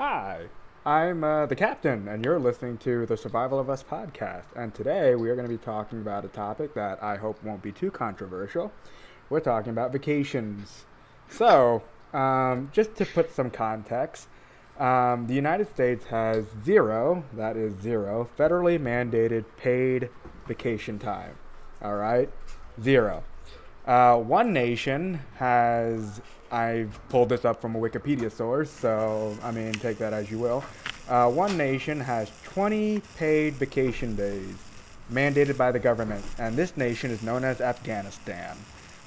Hi, I'm uh, the captain, and you're listening to the Survival of Us podcast. And today we are going to be talking about a topic that I hope won't be too controversial. We're talking about vacations. So, um, just to put some context, um, the United States has zero, that is zero, federally mandated paid vacation time. All right? Zero. Uh, one nation has, I've pulled this up from a Wikipedia source, so I mean, take that as you will. Uh, one nation has 20 paid vacation days mandated by the government, and this nation is known as Afghanistan.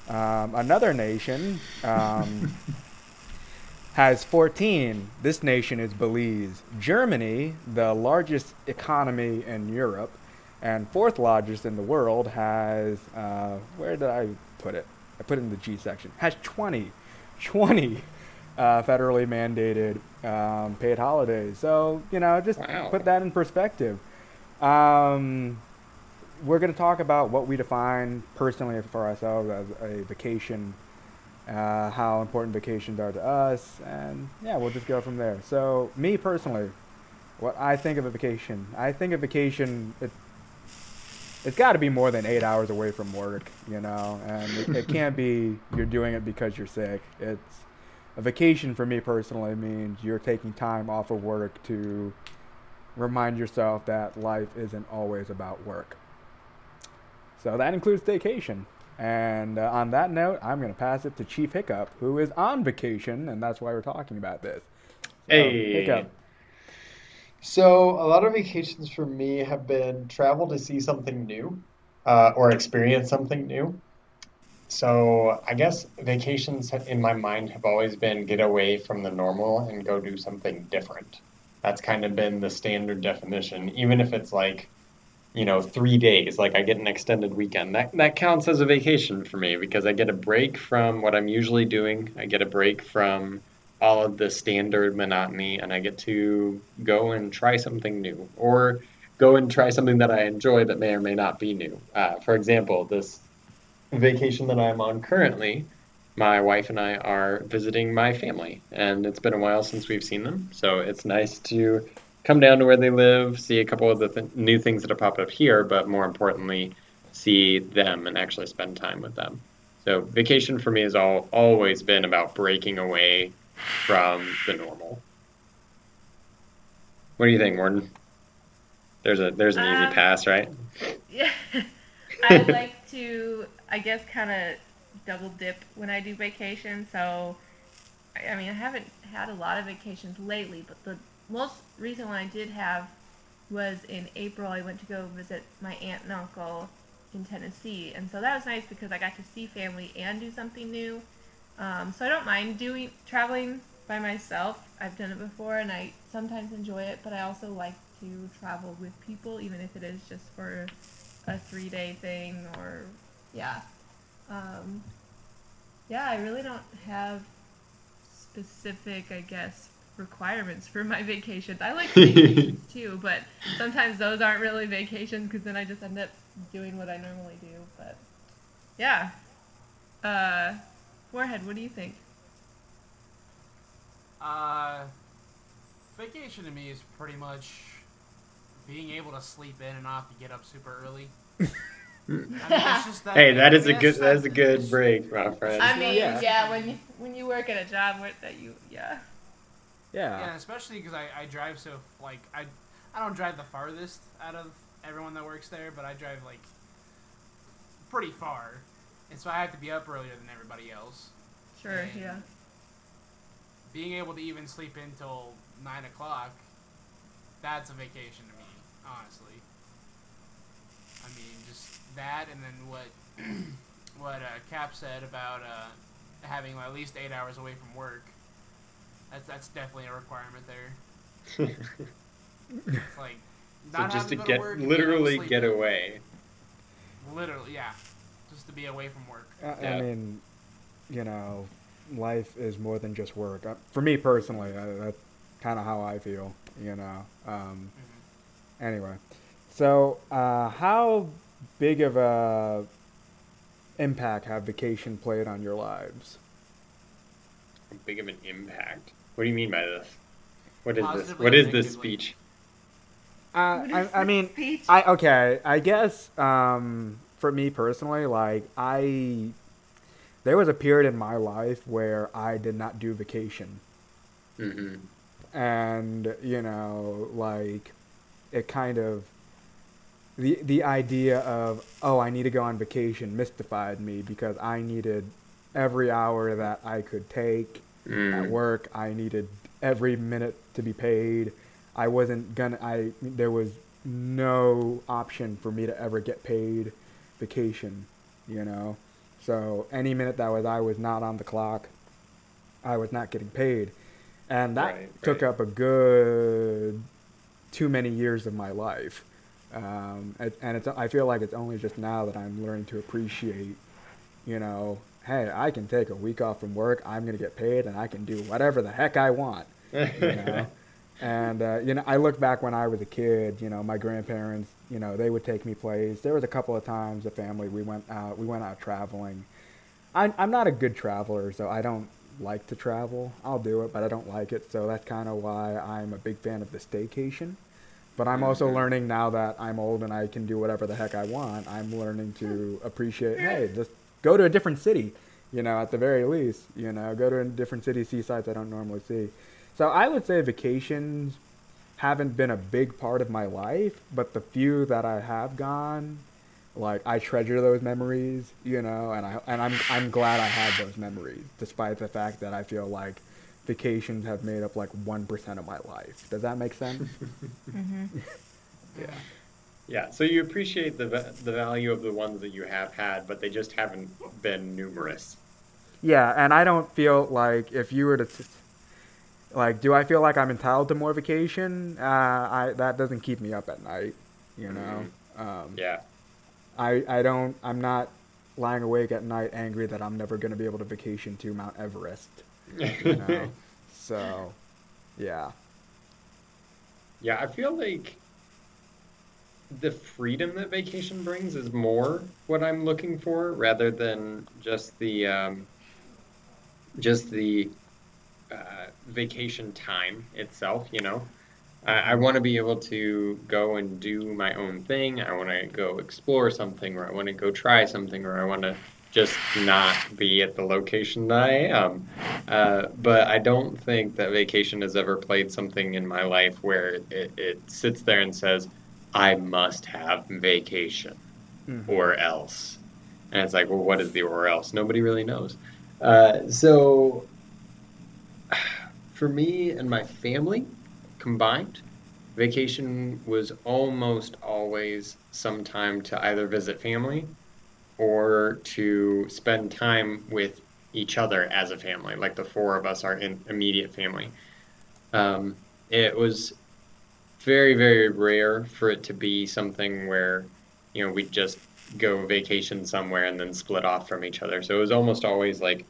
Um, another nation um, has 14. This nation is Belize. Germany, the largest economy in Europe and fourth largest in the world, has, uh, where did I put it? I put it in the G section. Has 20, 20 uh, federally mandated um, paid holidays. So, you know, just Wow. put that in perspective. Um, we're going to talk about what we define personally for ourselves as a vacation, uh, how important vacations are to us, and yeah, we'll just go from there. So, me personally, what I think of a vacation, I think a vacation, it, it's got to be more than eight hours away from work, you know, and it, it can't be you're doing it because you're sick. It's a vacation for me personally means you're taking time off of work to remind yourself that life isn't always about work. So that includes vacation. And uh, on that note, I'm going to pass it to Chief Hiccup, who is on vacation, and that's why we're talking about this. So, Hey. Hiccup. So a lot of vacations for me have been travel to see something new, uh, or experience something new. So I guess vacations in my mind have always been get away from the normal and go do something different. That's kind of been the standard definition, even if it's like, you know, three days, like I get an extended weekend. That that counts as a vacation for me because I get a break from what I'm usually doing. I get a break from all of the standard monotony and I get to go and try something new or go and try something that I enjoy that may or may not be new. Uh, for example, this vacation that I'm on currently, my wife and I are visiting my family, and it's been a while since we've seen them. So it's nice to come down to where they live, see a couple of the th- new things that have popped up here, but more importantly, see them and actually spend time with them. So vacation for me has all always been about breaking away from the normal. What do you think, Morton? There's a there's an easy Um, pass, right? Yeah. I like to, I guess, kind of double dip when I do vacation. So, I mean, I haven't had a lot of vacations lately, but the most recent one I did have was in April. I went to go visit my aunt and uncle in Tennessee, and so that was nice because I got to see family and do something new. Um, so I don't mind doing traveling by myself. I've done it before, and I sometimes enjoy it. But I also like to travel with people, even if it is just for a three day thing or yeah. Um, yeah, I really don't have specific, I guess, requirements for my vacations. I like vacations too, but sometimes those aren't really vacations because then I just end up doing what I normally do. But yeah. Uh, Warhead, what do you think? Uh, vacation to me is pretty much being able to sleep in and not have to get up super early. I mean, it's just that, Hey, that is I a mean, good that is a good break, my friend. I mean, Yeah. yeah, when you, when you work at a job where that you yeah. Yeah. Yeah, especially because I, I drive so like I I don't drive the farthest out of everyone that works there, but I drive like pretty far, and so I have to be up earlier than everybody else. Sure, And yeah. Being able to even sleep until nine o'clock, that's a vacation to me, honestly. I mean, just that, and then what what uh, Cap said about uh, having at least eight hours away from work. That's that's definitely a requirement there. It's like so just to to get to work, and being able to literally get away. Literally, yeah, just to be away from work. I, I mean, you know, life is more than just work. Uh, For me personally, I, that's kind of how I feel. You know. Um, anyway, so uh, how big of a impact have vacation played on your lives? How big of an impact? What do you mean by this? What is this? Positively What or is this speech? Uh, I, I mean, speech? I okay. I guess um, for me personally, like I, there was a period in my life where I did not do vacation, hmm and you know, like it kind of the the idea of oh I need to go on vacation mystified me because I needed every hour that I could take at Mm. work. I needed every minute to be paid. I wasn't gonna. I there was no option for me to ever get paid vacation. You know, so any minute that was I was not on the clock, I was not getting paid, and that Right, took right. up a good too many years of my life. Um, and it's I feel like it's only just now that I'm learning to appreciate you know, hey, I can take a week off from work. I'm going to get paid and I can do whatever the heck I want, you know. and, uh, you know, I look back when I was a kid, you know, my grandparents, you know, they would take me places. There was a couple of times the family, we went out, we went out traveling. I, I'm not a good traveler, so I don't like to travel. I'll do it, but I don't like it. So that's kind of why I'm a big fan of the staycation. But I'm also Mhm. learning now that I'm old and I can do whatever the heck I want. I'm learning to appreciate, hey, just go to a different city, you know, at the very least, you know, go to a different city, see sights I don't normally see. So I would say vacations haven't been a big part of my life, but the few that I have gone, like I treasure those memories, you know, and I and I'm I'm glad I had those memories, despite the fact that I feel like vacations have made up like one percent of my life. Does that make sense? hmm yeah. Yeah, so you appreciate the the value of the ones that you have had, but they just haven't been numerous. Yeah, and I don't feel like if you were to, t- like, do I feel like I'm entitled to more vacation? Uh, I that doesn't keep me up at night. You know, um, Yeah. I I don't. I'm not lying awake at night angry that I'm never going to be able to vacation to Mount Everest. You know, so yeah, Yeah, I feel like the freedom that vacation brings is more what I'm looking for rather than just the um, just the uh, vacation time itself. You know, I, I want to be able to go and do my own thing. I want to go explore something, or I want to go try something, or I want to just not be at the location that I am. Uh, but I don't think that vacation has ever played something in my life where it, it sits there and says, I must have vacation Mhm. or else. And it's like, well, what is the or else? Nobody really knows. Uh, so for me and my family combined, vacation was almost always some time to either visit family or to spend time with each other as a family. Like the four of us are in immediate family. Um, it was very, very rare for it to be something where, you know, we'd just go vacation somewhere and then split off from each other. So it was almost always like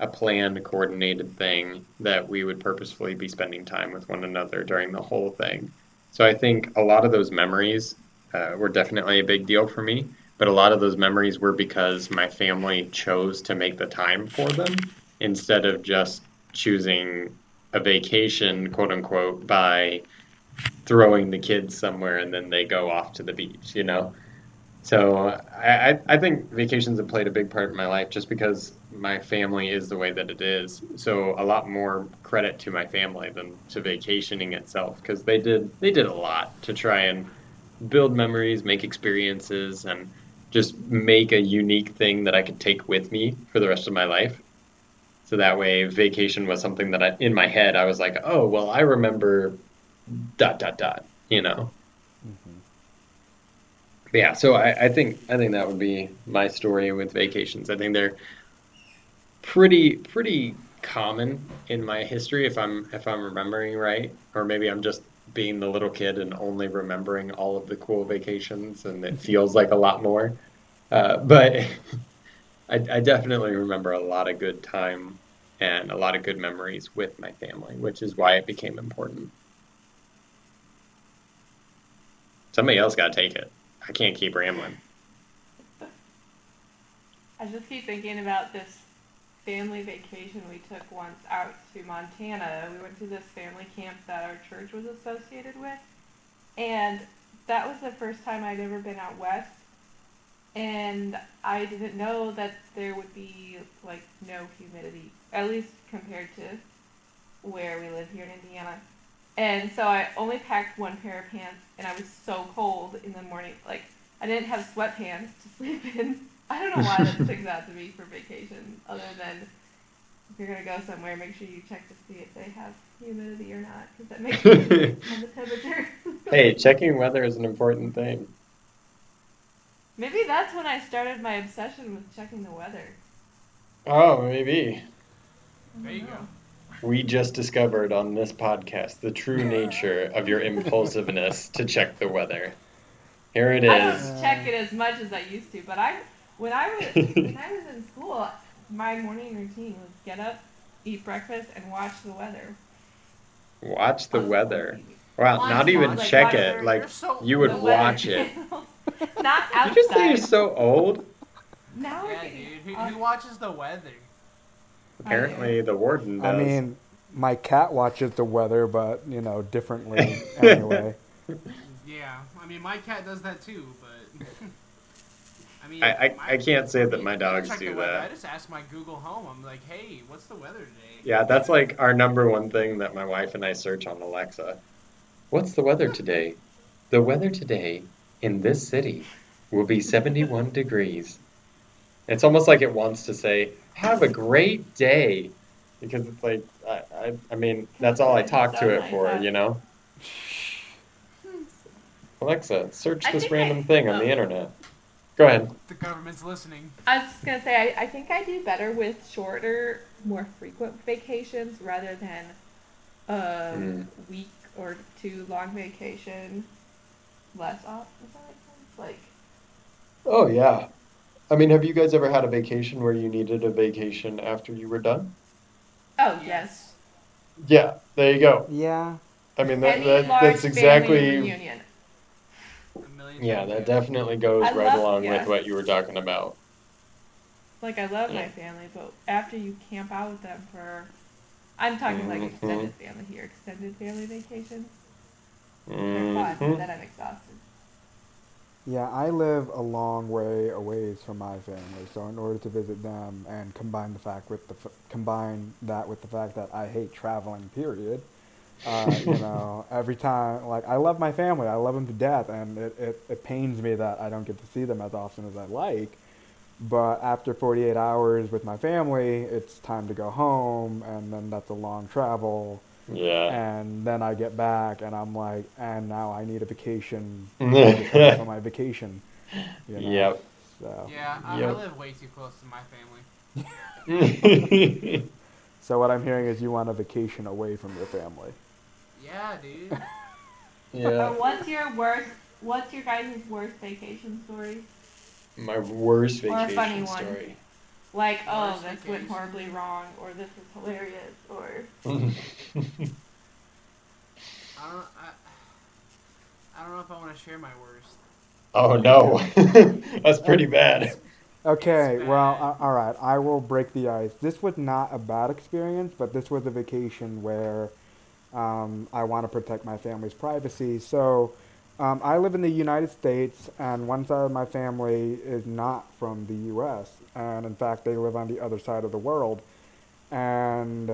a planned, coordinated thing that we would purposefully be spending time with one another during the whole thing. So I think a lot of those memories uh, were definitely a big deal for me, but a lot of those memories were because my family chose to make the time for them instead of just choosing a vacation, quote unquote, by throwing the kids somewhere and then they go off to the beach, you know? So I, I- think vacations have played a big part in my life just because my family is the way that it is. So a lot more credit to my family than to vacationing itself because they did they did a lot to try and build memories, make experiences, and just make a unique thing that I could take with me for the rest of my life. So that way, vacation was something that I, in my head I was like, oh well, I remember dot dot dot, you know. But yeah, so I, I think I think that would be my story with vacations. I think they're pretty pretty common in my history if I'm if I'm remembering right, or maybe I'm just being the little kid and only remembering all of the cool vacations, and it feels like a lot more. Uh, but I, I definitely remember a lot of good time and a lot of good memories with my family, which is why it became important. Somebody else got to take it. I can't keep rambling. I just keep thinking about this family vacation we took once out to Montana. We went to this family camp that our church was associated with, and that was the first time I'd ever been out west. And I didn't know that there would be like no humidity, at least compared to where we live here in Indiana. And so I only packed one pair of pants, and I was so cold in the morning. Like I didn't have sweatpants to sleep in. I don't know why that sticks out to me for vacation, other than if you're gonna go somewhere, make sure you check to see if they have humidity or not, because that makes you on the temperature. Hey, checking weather is an important thing. Maybe that's when I started my obsession with checking the weather. Oh, maybe. There you go. We just discovered on this podcast the true nature of your impulsiveness to check the weather. Here it is. I don't check it as much as I used to, but I when I was when I was in school, my morning routine was get up, eat breakfast, and watch the weather. Watch the weather. Wow, Watch not even like check weather. it. Like You're so you would watch it. channel. Not Did outside. you just say you're so old? now we're Yeah, dude. Who, who watches the weather? Apparently, the warden I mean, my cat watches the weather, but you know, differently anyway. Yeah, I mean my cat does that too, but I mean I- I- I can't say that my don't dogs do that. I just ask my Google Home. I'm like, hey, what's the weather today? yeah, that's like our number one thing that my wife and I search on Alexa. What's the weather today? The weather today in this city will be 71 degrees. It's almost like it wants to say, "Have a great day," because it's like, I, I, I mean, that's all I talk to it for, you know. Alexa, search I this think I- random thing on the oh. internet. Go ahead. The government's listening. I was just gonna say I, I think I do better with shorter, more frequent vacations rather than a Mm. week or two long vacation. Less off. Does that make sense? Like Oh yeah. I mean, have you guys ever had a vacation where you needed a vacation after you were done? oh yes. Yeah, there you go. Yeah. I mean, that, that that's exactly. reunion. A million Yeah, that definitely goes I right love- along yeah. with what you were talking about. Like I love Yeah. my family, but after you camp out with them for, I'm talking like Mhm. extended family here, extended family vacations. They're Mhm. fun, but then I'm exhausted. Yeah, I live a long way away from my family, so in order to visit them and combine the fact with the f- combine that with the fact that I hate traveling, period. Uh, you know, every time, like I love my family, I love them to death, and it, it, it pains me that I don't get to see them as often as I like. But after 48 hours with my family, it's time to go home, and then that's a long travel. Yeah. And then I get back, and I'm like, and now I need a vacation for my vacation. You know? Yep. So, Yeah, I, I live way too close to my family. so what I'm hearing is you want a vacation away from your family. Yeah, dude. yeah. But what's your worst? What's your guys' worst vacation story? My worst Or a vacation funny one. story. Like, oh, Worst this went horribly wrong, or this is hilarious, or I don't. I, I don't know if I want to share my worst. oh no. That's pretty bad. Okay, It's well, uh, all right. I will break the ice. This was not a bad experience, but this was a vacation where um, I want to protect my family's privacy. So um, I live in the United States, and one side of my family is not from the U.S., and in fact, they live on the other side of the world. And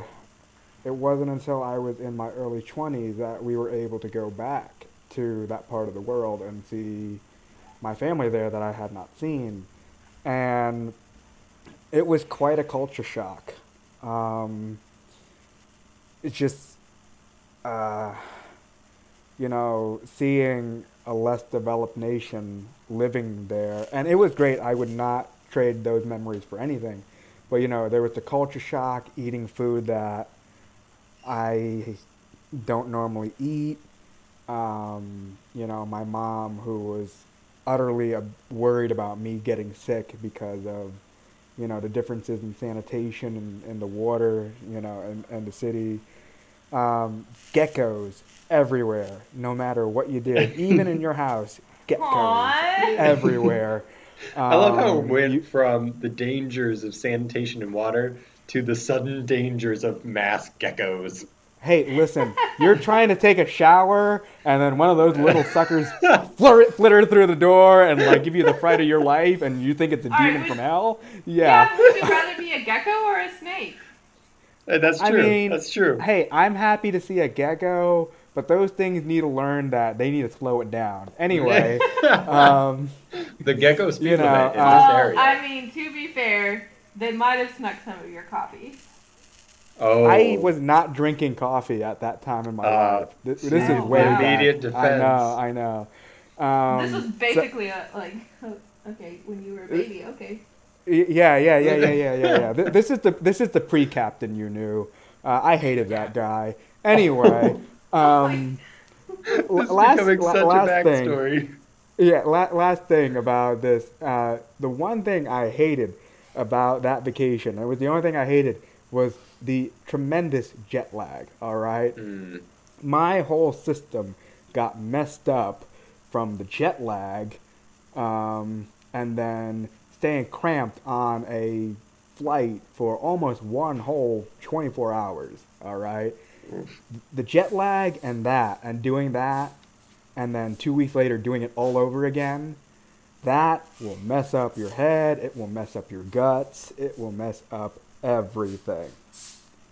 it wasn't until I was in my early 20s that we were able to go back to that part of the world and see my family there that I had not seen and it was quite a culture shock. Um, it's just, uh, you know, seeing a less developed nation living there, and it was great. I would not trade those memories for anything. But you know, there was the culture shock, eating food that I don't normally eat. Um, you know, my mom who was utterly worried about me getting sick because of, you know, the differences in sanitation and, and the water, you know, and, and the city. Um, geckos everywhere, no matter what you did, even in your house, geckos everywhere. I love how it Um, went you- from the dangers of sanitation and water to the sudden dangers of mass geckos. Hey, listen, you're trying to take a shower, and then one of those little suckers flitter, flitter through the door and like give you the fright of your life, and you think it's a All right, demon would- from hell? Yeah. Yeah. would you rather be a gecko or a snake? Uh, That's I true. mean, That's true. Hey, I'm happy to see a gecko, but those things need to learn that they need to slow it down. Anyway, um, the gecko speed you know, limit in uh, this area. I mean, to be fair, they might have snuck some of your coffee. oh, I was not drinking coffee at that time in my Uh, life. This, this is way wow. back. Immediate I know, I know. Um, this was so- basically a like, okay, when you were a baby, okay. Yeah, yeah, yeah, yeah, yeah, yeah, yeah. This is the this is the pre-captain you knew. Uh, I hated that guy. Anyway, um, this l- is last becoming such last a thing. Yeah, la- last thing about this. Uh, the one thing I hated about that vacation, it was the only thing I hated, was the tremendous jet lag. All right, Mm. my whole system got messed up from the jet lag, um, and then staying cramped on a flight for almost one whole 24 hours. All right, the jet lag and that, and doing that, and then two weeks later doing it all over again. That will mess up your head. It will mess up your guts. It will mess up everything.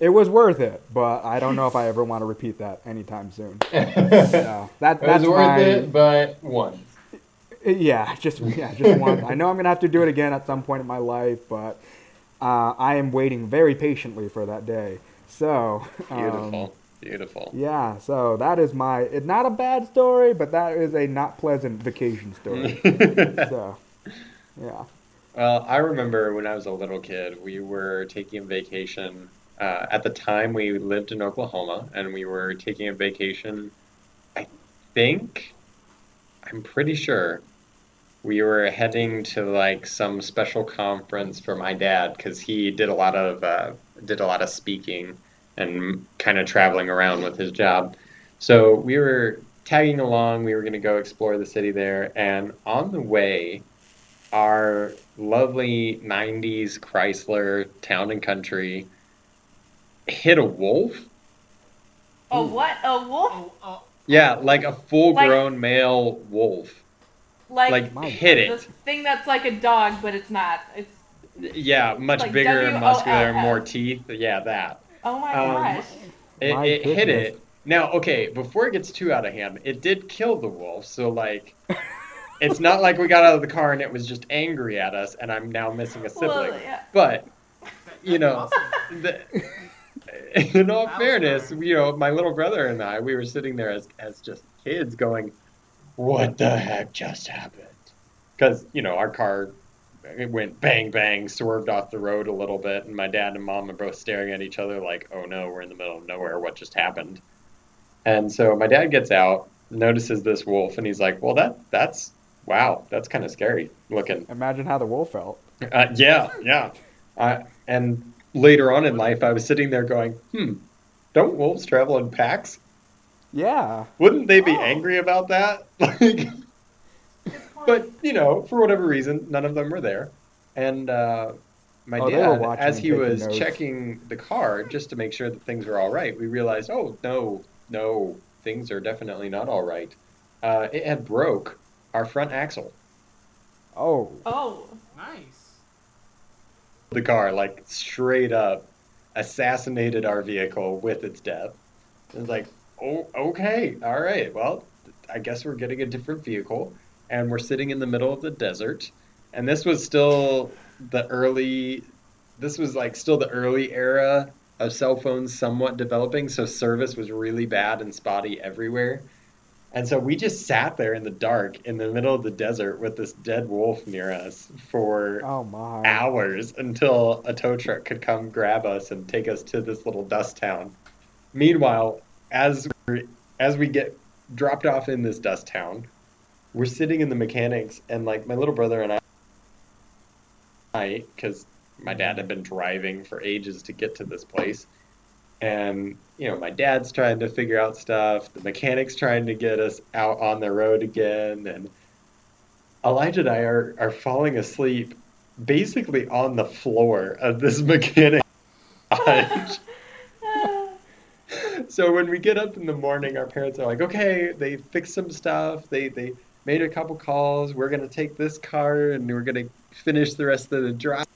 It was worth it, but I don't know if I ever want to repeat that anytime soon. No, that, It that's was worth my, it, but once. Yeah, just yeah, just one. I know I'm gonna have to do it again at some point in my life, but uh, I am waiting very patiently for that day. So um, Beautiful. Beautiful. yeah, so that is my. It's not a bad story, but that is a not pleasant vacation story. so, yeah. Well, I remember when I was a little kid, we were taking a vacation. Uh, at the time, we lived in Oklahoma, and we were taking a vacation. I think, I'm pretty sure, we were heading to like some special conference for my dad because he did a lot of uh, did a lot of speaking and kind of traveling around with his job. So we were tagging along. We were going to go explore the city there, and on the way our lovely 90s Chrysler Town and Country hit a wolf. Oh, what? A wolf? Oh, oh, Yeah, like a full grown male wolf. Like, Like My hit the it. thing that's like a dog, but it's not. It's Yeah, much Like bigger and muscular, W O L F. more teeth. Yeah, that. oh my Um, gosh. It, My it hit it. Now, okay, before it gets too out of hand, it did kill the wolf. So, like, it's not like we got out of the car and it was just angry at us and I'm now missing a sibling. Well, yeah. But You know, awesome. the, in all fairness, you know, my little brother and I, we were sitting there as, as just kids going, what the heck just happened? Because, you know, our car it went bang, bang, swerved off the road a little bit, and my dad and mom are both staring at each other like, oh no, we're in the middle of nowhere. What just happened? And so my dad gets out, notices this wolf, and he's like, well, that that's, wow, that's kind of scary looking. Imagine how the wolf felt. Uh, yeah, yeah. Uh, and later on in life, I was sitting there going, hmm, don't wolves travel in packs? Yeah. Wouldn't they be Oh. angry about that? Like, but, you know, for whatever reason, none of them were there. And uh, my Oh, dad, as he was notes. checking the car just to make sure that things were all right, we realized, oh, no, no, things are definitely not all right. Uh, it had broke our front axle. Oh. Oh. Nice. the car, like straight up assassinated our vehicle with its death. It's like, oh, okay, all right, well, I guess we're getting a different vehicle, and we're sitting in the middle of the desert. And this was still the early, this was like still the early era of cell phones somewhat developing, so service was really bad and spotty everywhere. And so we just sat there in the dark in the middle of the desert with this dead wolf near us for Oh my. hours until a tow truck could come grab us and take us to this little dust town. Meanwhile, as we as we get dropped off in this dust town, we're sitting in the mechanics, and like my little brother and I, I because my dad had been driving for ages to get to this place, and you know my dad's trying to figure out stuff, the mechanics trying to get us out on the road again, and Elijah and I are, are falling asleep basically on the floor of this mechanic. so when we get up in the morning, our parents are like, okay, they fixed some stuff. They they made a couple calls. We're gonna take this car and we're gonna finish the rest of the drive.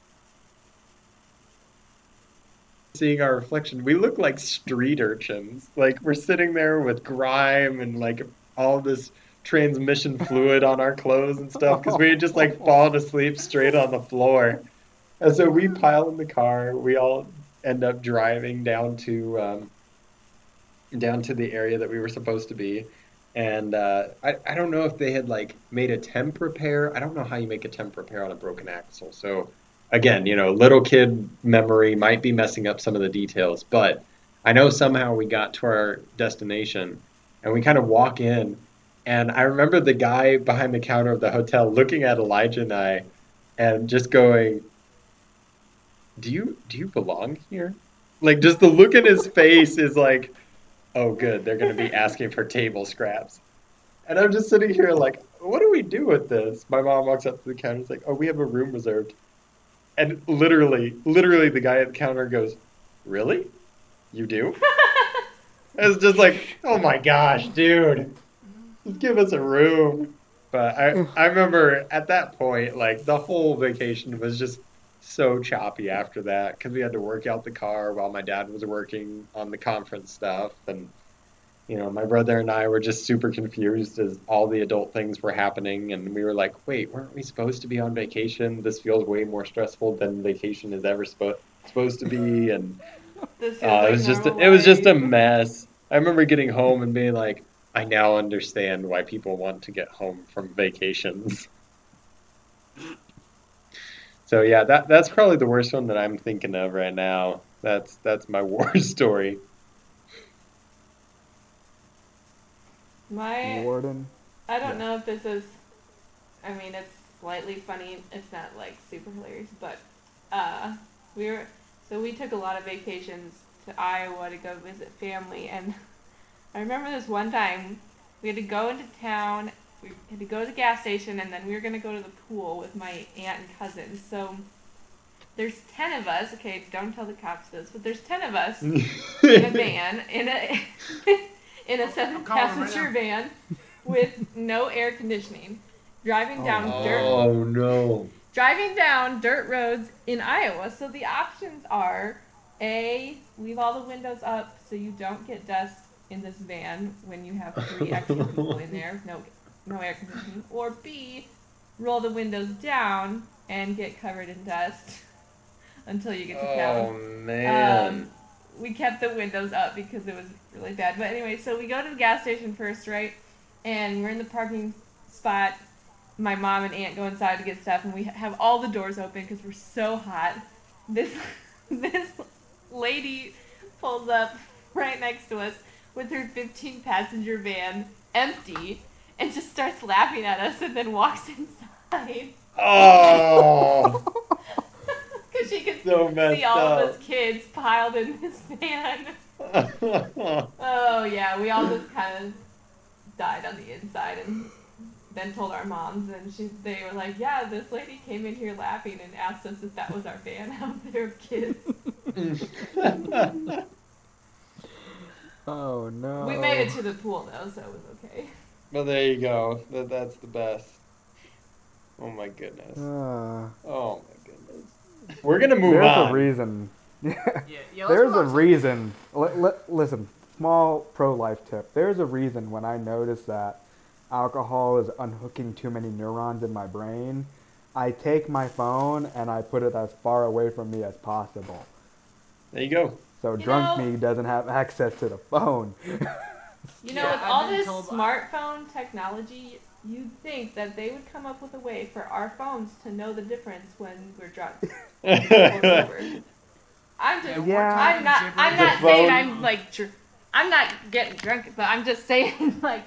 Seeing our reflection, we look like street urchins. Like we're sitting there with grime and like all this transmission fluid on our clothes and stuff because we had just like fallen asleep straight on the floor. And so we pile in the car. We all end up driving down to um, down to the area that we were supposed to be. And uh, I, I don't know if they had like made a temp repair. I don't know how you make a temp repair on a broken axle. So again, you know, little kid memory might be messing up some of the details, but I know somehow we got to our destination and we kind of walk in and I remember the guy behind the counter of the hotel looking at Elijah and I and just going, "Do you do you belong here?" Like just the look in his face is like, "Oh good, they're going to be asking for table scraps." And I'm just sitting here like, "What do we do with this?" My mom walks up to the counter and is like, "Oh, we have a room reserved." And literally, literally the guy at the counter goes, "Really? You do?" it's just like, "Oh my gosh, dude." Just give us a room. But I, I remember at that point, like the whole vacation was just so choppy after that because we had to work out the car while my dad was working on the conference stuff, and you know my brother and I were just super confused as all the adult things were happening, and we were like, wait, weren't we supposed to be on vacation? This feels way more stressful than vacation is ever spo- supposed to be, and This uh, like it was just normal it was just a mess. I remember getting home and being like, I now understand why people want to get home from vacations. So yeah, that that's probably the worst one that I'm thinking of right now. That's that's my war story. My Warden. I don't Yeah. know if this is. I mean, it's slightly funny. It's not like super hilarious, but uh, we were so we took a lot of vacations to Iowa to go visit family, and I remember this one time we had to go into town. We had to go to the gas station, and then we were gonna go to the pool with my aunt and cousins. So there's ten of us. Okay, don't tell the cops this, but there's ten of us in a van in a in a seven calling 'em right passenger van with no air conditioning driving down Oh. dirt oh no. driving down dirt roads in Iowa so the options are a leave all the windows up so you don't get dust in this van when you have three extra people in there with no no air conditioning or b roll the windows down and get covered in dust until you get to town Oh man. um, we kept the windows up because it was really bad. But anyway, so we go to the gas station first, right? And we're in the parking spot. My mom and aunt go inside to get stuff, and we have all the doors open because we're so hot. This this lady pulls up right next to us with her 15 passenger van empty and just starts laughing at us and then walks inside oh, because she could so see all of us kids piled in this van. Oh yeah, we all just kind of died on the inside, and then told our moms, and she they were like, "Yeah, this lady came in here laughing and asked us if that was our van out there of kids." Oh no. We made it to the pool though, so it was okay. Well, there you go. That, that's the best. Oh my goodness. Uh, Oh my goodness. We're gonna move there's on. There's a reason. Yeah, yeah. There's a reason. Li- li- listen, small pro life tip. There's a reason when I notice that alcohol is unhooking too many neurons in my brain, I take my phone and I put it as far away from me as possible. There you go. So You drunk know- me doesn't have access to the phone. You know, Yeah, with I've all this told- smartphone technology, you'd think that they would come up with a way for our phones to know the difference when we're drunk. I'm just, Yeah. I'm not, I'm The not saying phone- I'm like, dr- I'm not getting drunk, but I'm just saying like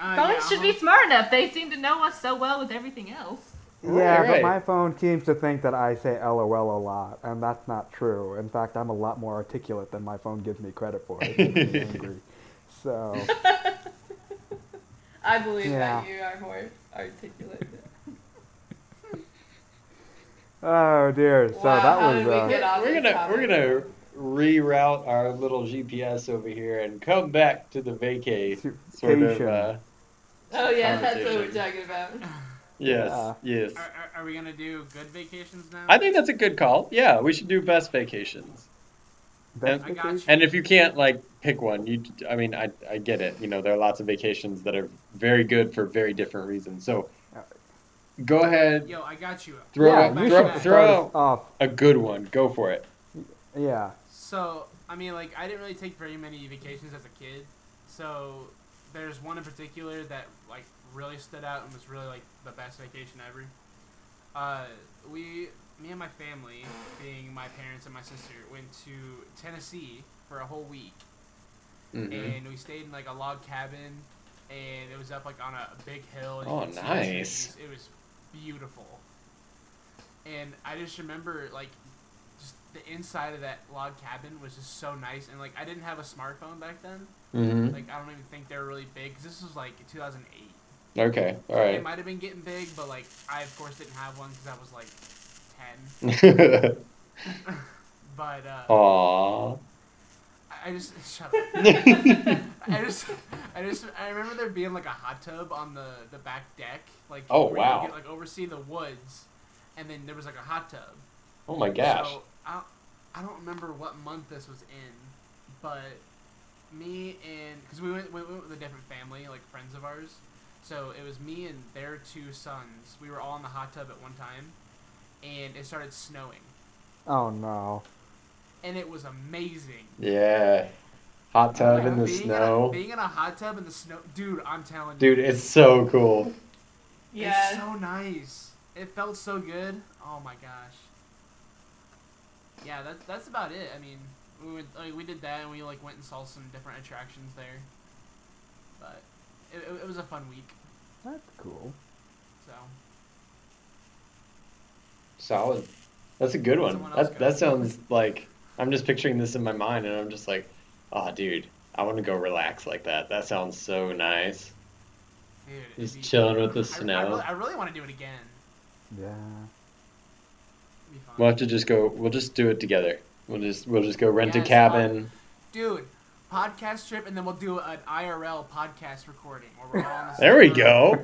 Uh, phones yeah, should be smart enough. They seem to know us so well with everything else. yeah, Right, but my phone seems to think that I say LOL a lot, and that's not true. In fact, I'm a lot more articulate than my phone gives me credit for. It makes me angry. So, I believe Yeah. that you are more articulate. oh dear. So Wow, that was. did We uh, we're gonna topic? we're gonna reroute our little GPS over here and come back to the vacay sort of. Vacation. Uh, Oh yeah, that's what we're talking about. yes, Yeah. yes. Are, are, are we gonna do good vacations now? I think that's a good call. Yeah, we should do best vacations. Best I got you. And if you can't like pick one, you I mean I I get it. You know, there are lots of vacations that are very good for very different reasons. So go ahead, Yo, I got you. throw yeah, out- you throw, throw out off. a good one. Go for it. Yeah. So, I mean, like, I didn't really take very many vacations as a kid. So, there's one in particular that, like, really stood out and was really, like, the best vacation ever. Uh, we, me and my family, being my parents and my sister, went to Tennessee for a whole week. Mhm. And we stayed in, like, a log cabin. And it was up, like, on a big hill. and Oh, could see the nice. It was beautiful. And I just remember, like, just the inside of that log cabin was just so nice. And, like, I didn't have a smartphone back then. Mhm. Like, I don't even think they were really big. Because this was, like, 2008. Okay. All They right. might have been getting big, but, like, I, of course, didn't have one because I was, like, 10. But, uh, Aww. I- just, shut up. I just, I just, I remember there being like a hot tub on the the back deck, like Oh, where wow. you could, like oversee the woods, and then there was like a hot tub. Oh my gosh. So I, don't- I don't remember what month this was in, but me and because we went we went with a different family, like friends of ours. So it was me and their two sons. We were all in the hot tub at one time, and it started snowing, Oh no. and it was amazing. Yeah. Hot tub Like, in the being snow. In a, being in a hot tub in the snow, dude. I'm telling you, Dude, it's so cool. it's Yeah. so nice. It felt so good. Oh my gosh. Yeah, that's that's about it. I mean, we went, like, we did that, and we like went and saw some different attractions there. But it, it, it was a fun week. That's cool. So Solid. That's a good one. That go. that sounds like I'm just picturing this in my mind, and I'm just like, oh, dude, I want to go relax like that. That sounds so nice. dude, Just be- chilling with the I- I, snow. really, I really want to do it again. Yeah. It'd be fun. We'll have to just go. We'll just do it together. We'll just we'll just go rent a Yes, cabin. Dude, podcast trip, and then we'll do an IRL podcast recording where we're all on the There we go.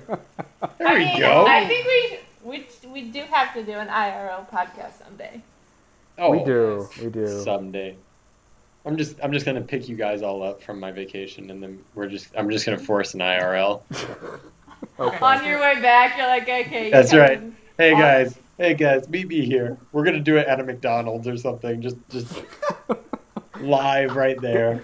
There I we mean, go. I think we we we do have to do an IRL podcast someday. oh, we do. We do. someday. I'm just I'm just gonna pick you guys all up from my vacation, and then we're just I'm just gonna force an IRL. Okay. On your way back, you're like, okay. That's right. Hey Aw. guys, hey guys, meet me here. We're gonna do it at a McDonald's or something. Just just live right there.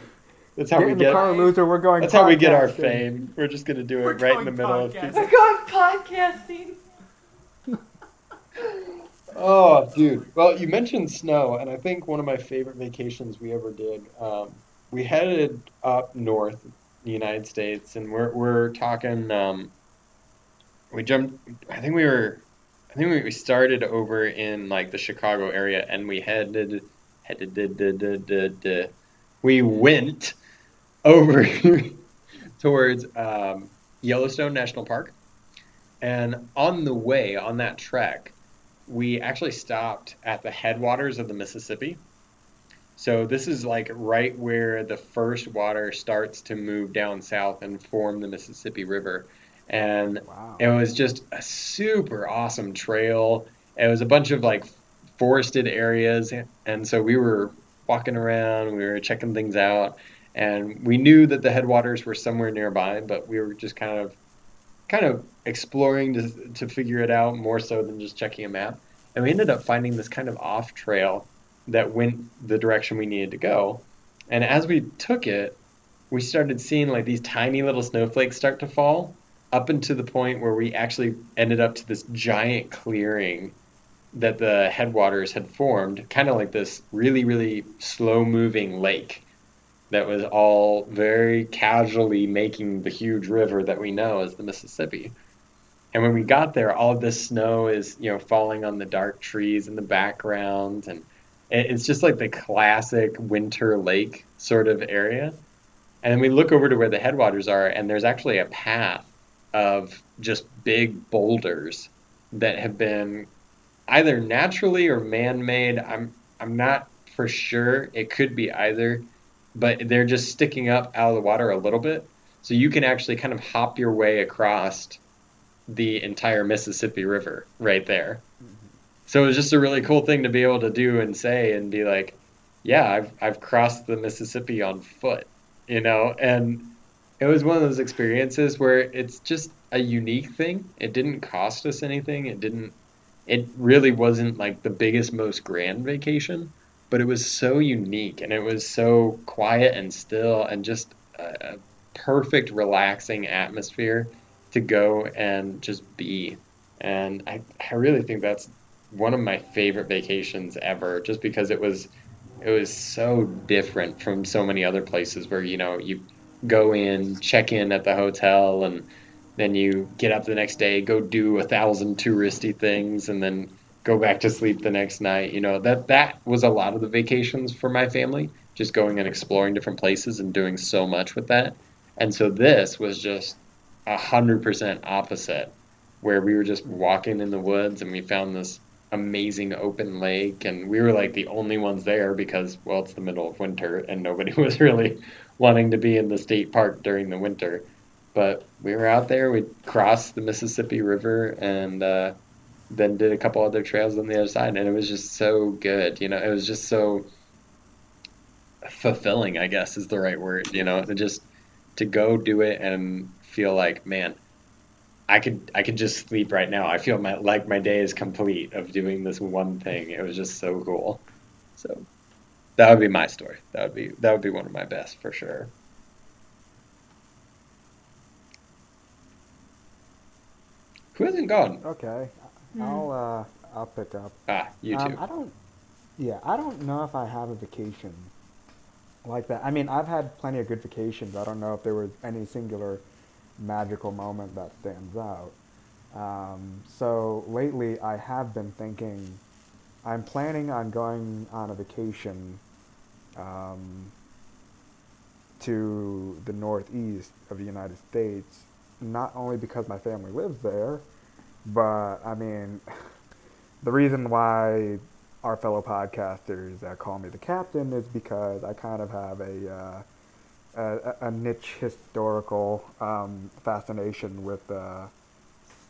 That's how Get we in the get. car, loser. We're going. That's how we get our fame. We're just gonna do it We're right in the going middle of. podcast. We're going podcasting. Oh, dude. Well, you mentioned snow, and I think one of my favorite vacations we ever did. Um, we headed up north, the United States, and we're we're talking. Um, we jumped. I think we were. I think we, we started over in like the Chicago area, and we headed headed. did- did- did- did- We went over towards um, Yellowstone National Park, and on the way on that trek we actually stopped at the headwaters of the Mississippi. So this is like right where the first water starts to move down south and form the Mississippi River. And Wow. it was just a super awesome trail. It was a bunch of like forested areas and so we were walking around, we were checking things out and we knew that the headwaters were somewhere nearby, but we were just kind of kind of exploring to, to figure it out more so than just checking a map. And we ended up finding this kind of off trail that went the direction we needed to go. And as we took it, we started seeing like these tiny little snowflakes start to fall up into the point where we actually ended up to this giant clearing that the headwaters had formed, kind of like this really, really slow moving lake that was all very casually making the huge river that we know as the Mississippi. And when we got there, all of this snow is, you know, falling on the dark trees in the background, and it's just like the classic winter lake sort of area. And then we look over to where the headwaters are, and there's actually a path of just big boulders that have been either naturally or man-made. I'm I'm not for sure it could be either, but they're just sticking up out of the water a little bit. So you can actually kind of hop your way across the entire Mississippi River right there. Mm-hmm. So it was just a really cool thing to be able to do and say and be like, yeah, I've I've crossed the Mississippi on foot, you know, and it was one of those experiences where it's just a unique thing. It didn't cost us anything. It didn't it really wasn't like the biggest most grand vacation, but it was so unique and it was so quiet and still and just a, a perfect relaxing atmosphere to go and just be. And I, I really think that's one of my favorite vacations ever just because it was it was so different from so many other places where you know you go in check in at the hotel and then you get up the next day go do a thousand touristy things and then go back to sleep the next night you know that that was a lot of the vacations for my family just going and exploring different places and doing so much with that. And so this was just a hundred percent opposite where we were just walking in the woods and we found this amazing open lake and we were like the only ones there because well it's the middle of winter and nobody was really wanting to be in the state park during the winter. But we were out there we crossed the mississippi river and uh, then did a couple other trails on the other side and it was just so good you know it was just so fulfilling i guess is the right word you know to just to go do it and feel like man I could I could just sleep right now. I feel my like my day is complete of doing this one thing. It was just so cool. So that would be my story. That would be that would be one of my best for sure. Who hasn't gone? Okay, Hmm. I'll uh, I'll pick up. Ah, you Um, too. I don't. Yeah, I don't know if I have a vacation like that. I mean, I've had plenty of good vacations. I don't know if there was any singular magical moment that stands out. Um, so lately, I have been thinking. I'm planning on going on a vacation um, to the northeast of the United States, not only because my family lives there, but I mean, the reason why our fellow podcasters uh, call me the captain is because I kind of have a uh, a, a niche historical um, fascination with uh,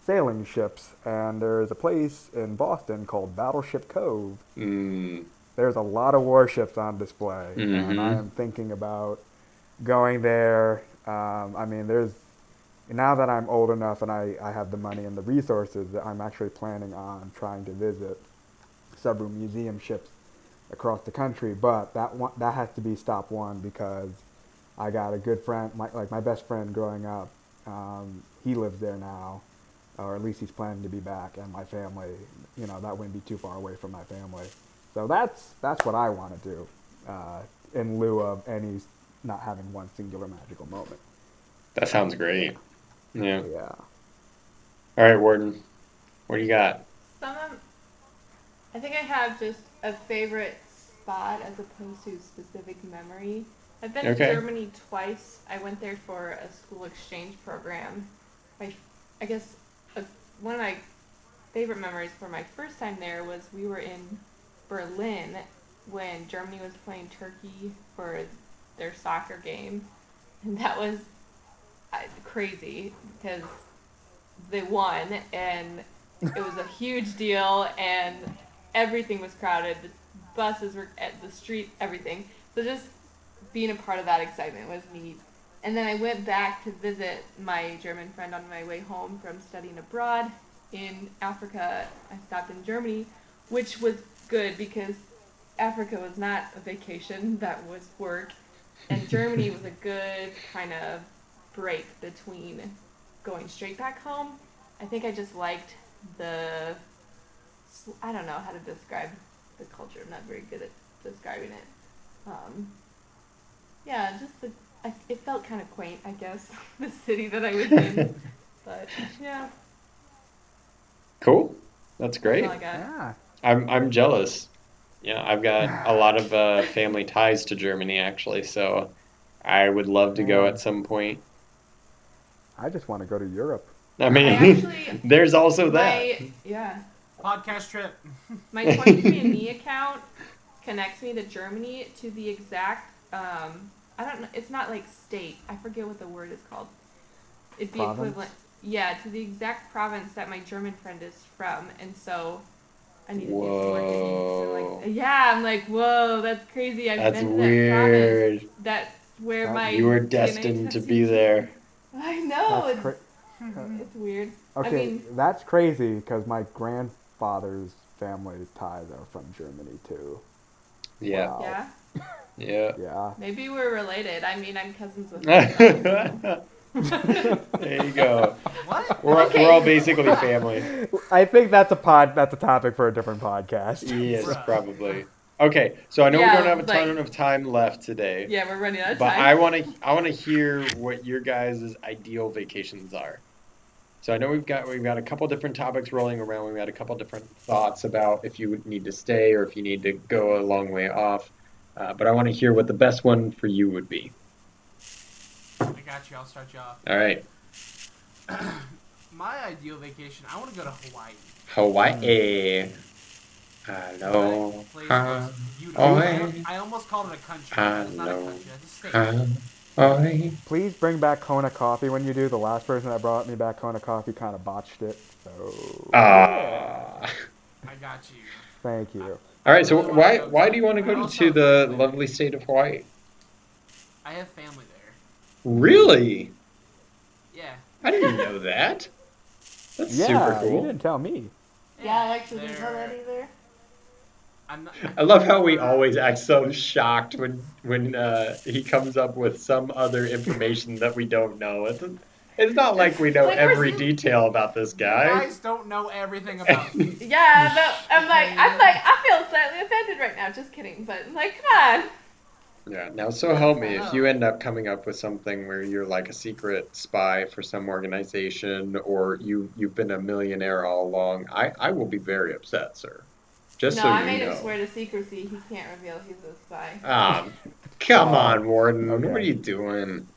sailing ships, and there's a place in Boston called Battleship Cove. Mm, There's a lot of warships on display, and I Mhm. am thinking about going there. Um, I mean, there's now that I'm old enough and I, I have the money and the resources, I'm actually planning on trying to visit several museum ships across the country. But that one, that has to be stop one because I got a good friend, my, like my best friend growing up. Um, he lives there now, or at least he's planning to be back. And my family, you know, that wouldn't be too far away from my family. So that's that's what I want to do, uh, in lieu of any not having one singular magical moment. that sounds great. Yeah. Yeah. All right, Warden. What do you got? Some of, I think I have just a favorite spot as opposed to specific memory. I've been Okay. to Germany twice. I went there for a school exchange program. My, I guess a, one of my favorite memories for my first time there was we were in Berlin when Germany was playing Turkey for their soccer game, and that was crazy because they won and it was a huge deal and everything was crowded. The buses were at the street everything. So just being a part of that excitement was neat. And then i went back to visit my german friend on my way home from studying abroad in africa. I stopped in germany which was good because africa was not a vacation that was work. And germany was a good kind of break between going straight back home I think I just liked the. I don't know how to describe the culture. I'm not very good at describing it. Um, yeah, just the. I, it felt kind of quaint, I guess, the city that I was in. but yeah, Cool. That's that's great. all I got. Yeah. I'm I'm jealous. Yeah, I've got a lot of uh, family ties to Germany actually, so I would love to go at some point. I just want to go to Europe. I I mean, actually. there's also that. Yeah. Podcast trip. My 23andMe account connects me to Germany to the exact. Um, I don't know. It's not like state. I forget what the word is called. It'd be Province? equivalent. Yeah, to the exact province that my German friend is from, and so I need to do some work. Whoa. So like, yeah, I'm like, whoa, that's crazy. I've That's been to that province. weird. That's where That- my. You were DNA destined to be there. I know. That's It's, cra- it's weird. okay, mean- that's crazy because my grandfather's family ties are from Germany too. Yeah. Wow. Yeah. Yeah. Yeah. Maybe we're related. I mean, I'm cousins with. there you go. What? We're, Okay. we're all basically family. I think that's a pod. That's a topic for a different podcast. Yes, probably. Okay, so I know Yeah, we don't have a ton like- of time left today, yeah, we're running out of but time. But I want to I want to hear what your guys' ideal vacations are. So I know we've got we've got a couple different topics rolling around. We've got a couple different thoughts about if you need to stay or if you need to go a long way off. Uh, but I want to hear what the best one for you would be. I got you. I'll start you off. All right, My ideal vacation, I want to go to Hawaii. Hawaii. Hello. That place I, hey. I almost called it a country. It's not a country. It's a state. Hawaii. Please bring back Kona coffee when you do. The last person that brought me back Kona coffee kind of botched it. So Ah. I got you. thank you. All right. So why why do you want to go to, also to have the lovely state of Hawaii? I have family there. Really? Yeah. I didn't know that. That's yeah, super cool. you didn't tell me. yeah, I actually didn't know they're- that either. I'm not, I love how we always act so shocked when when uh, he comes up with some other information that we don't know. It's, it's not like we know Like, every you- detail about this You guy. guys don't know everything about me. Yeah, no, I'm like, I'm like, I feel slightly offended right now. Just kidding, but I'm like, come on. Yeah. Now, so help me, if you end up coming up with something where you're like a secret spy for some organization, or you you've been a millionaire all along, I I will be very upset, sir. Just no, so I you made know. him swear to secrecy. He can't reveal he's a spy. Ah, come on, Warden. Okay. What are you doing?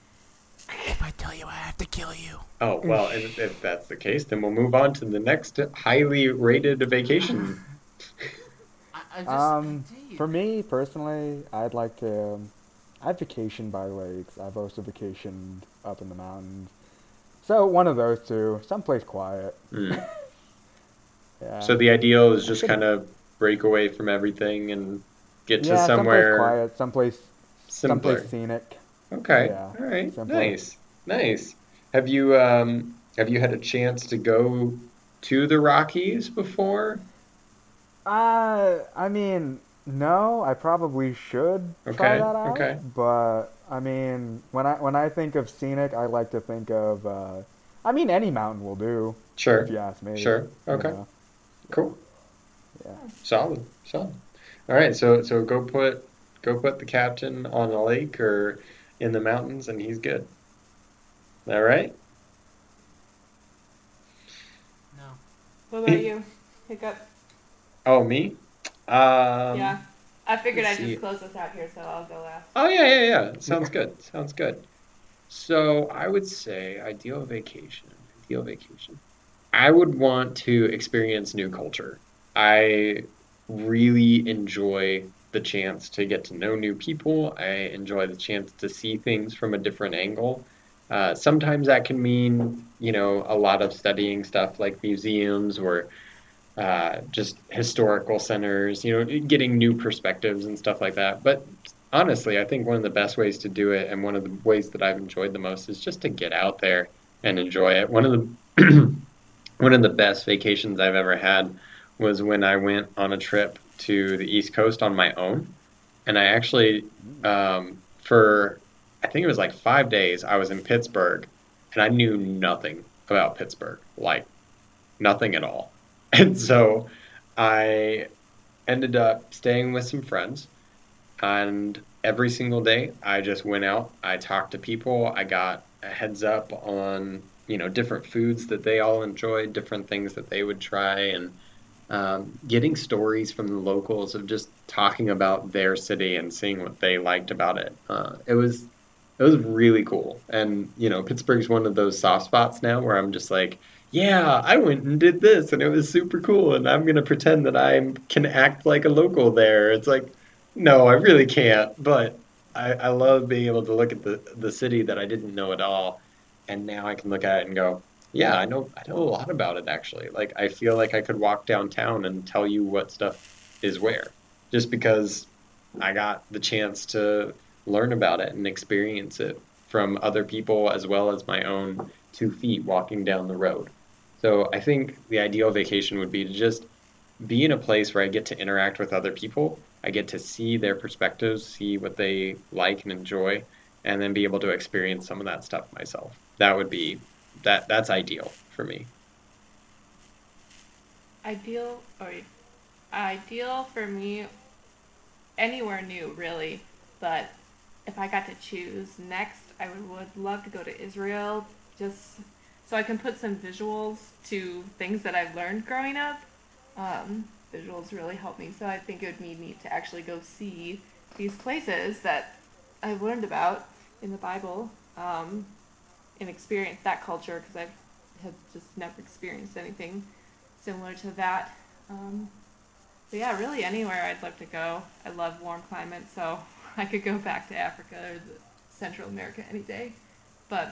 If I tell you, I have to kill you. Oh, well, if, if that's the case, then we'll move on to the next highly rated vacation. I, I just, Um, for me personally, I'd like to. Um, I've vacationed by lakes. I've also vacationed up in the mountains. So one of those two, someplace quiet. Hmm. Yeah. So the ideal is just kind of break away from everything and get to yeah, somewhere someplace quiet, someplace, simpler. someplace scenic. Okay. Yeah, All right. simpler. Nice. Nice. Have you um have you had a chance to go to the Rockies before? Uh, I mean, no, I probably should try Okay, that out. okay. But I mean, when I when I think of scenic, I like to think of. Uh, I mean, any mountain will do. Sure. If you ask me. Sure. you Okay. know. Cool. Yeah. Solid. Solid. All right. So so go put go put the captain on a lake or in the mountains, and he's good. All right. No. What about you? Hiccup. Oh me. Um, yeah. I figured I'd see. just close this out here, so I'll go last. Oh yeah, yeah, yeah. Sounds good. Sounds good. So I would say ideal vacation. Ideal vacation. I would want to experience new culture. I really enjoy the chance to get to know new people. I enjoy the chance to see things from a different angle. Uh, sometimes that can mean, you know, a lot of studying stuff like museums or uh, just historical centers, you know, getting new perspectives and stuff like that. But honestly, I think one of the best ways to do it and one of the ways that I've enjoyed the most is just to get out there and enjoy it. One of the one of the best vacations I've ever had was when I went on a trip to the East Coast on my own, and I actually um, for I think it was like five days I was in Pittsburgh, and I knew nothing about Pittsburgh, like nothing at all. And so I ended up staying with some friends, and every single day I just went out, I talked to people, I got a heads up on you know different foods that they all enjoyed, different things that they would try, and um, getting stories from the locals of just talking about their city and seeing what they liked about it. Uh, it was it was really cool, and you know Pittsburgh's one of those soft spots now where I'm just like, yeah, I went and did this, and it was super cool, and I'm gonna pretend that I can act like a local there. It's like No, I really can't. But I, I love being able to look at the the city that I didn't know at all, and now I can look at it and go, yeah, I know I know a lot about it actually. Like I feel like I could walk downtown and tell you what stuff is where, just because I got the chance to learn about it and experience it from other people as well as my own two feet walking down the road. So I think the ideal vacation would be to just be in a place where I get to interact with other people. I get to see their perspectives, see what they like and enjoy, and then be able to experience some of that stuff myself. That would be that that's ideal for me. Ideal or ideal for me anywhere new really, but if I got to choose next, I would, would love to go to Israel just so I can put some visuals to things that I've learned growing up. Um, visuals really help me, so I think it would be neat to actually go see these places that I've learned about in the Bible um, and experience that culture because I have just never experienced anything similar to that. Um, but yeah, really anywhere I'd love to go. I love warm climates, so I could go back to Africa or the Central America any day. But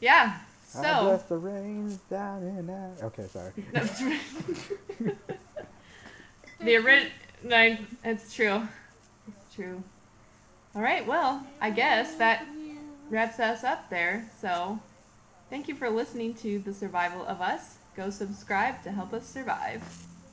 yeah, I so bless the rains down in that. Okay, sorry. that's the original. no, it's true. It's true. All right, well, I guess that wraps us up there. So, thank you for listening to The Survival of Us. Go subscribe to help us survive.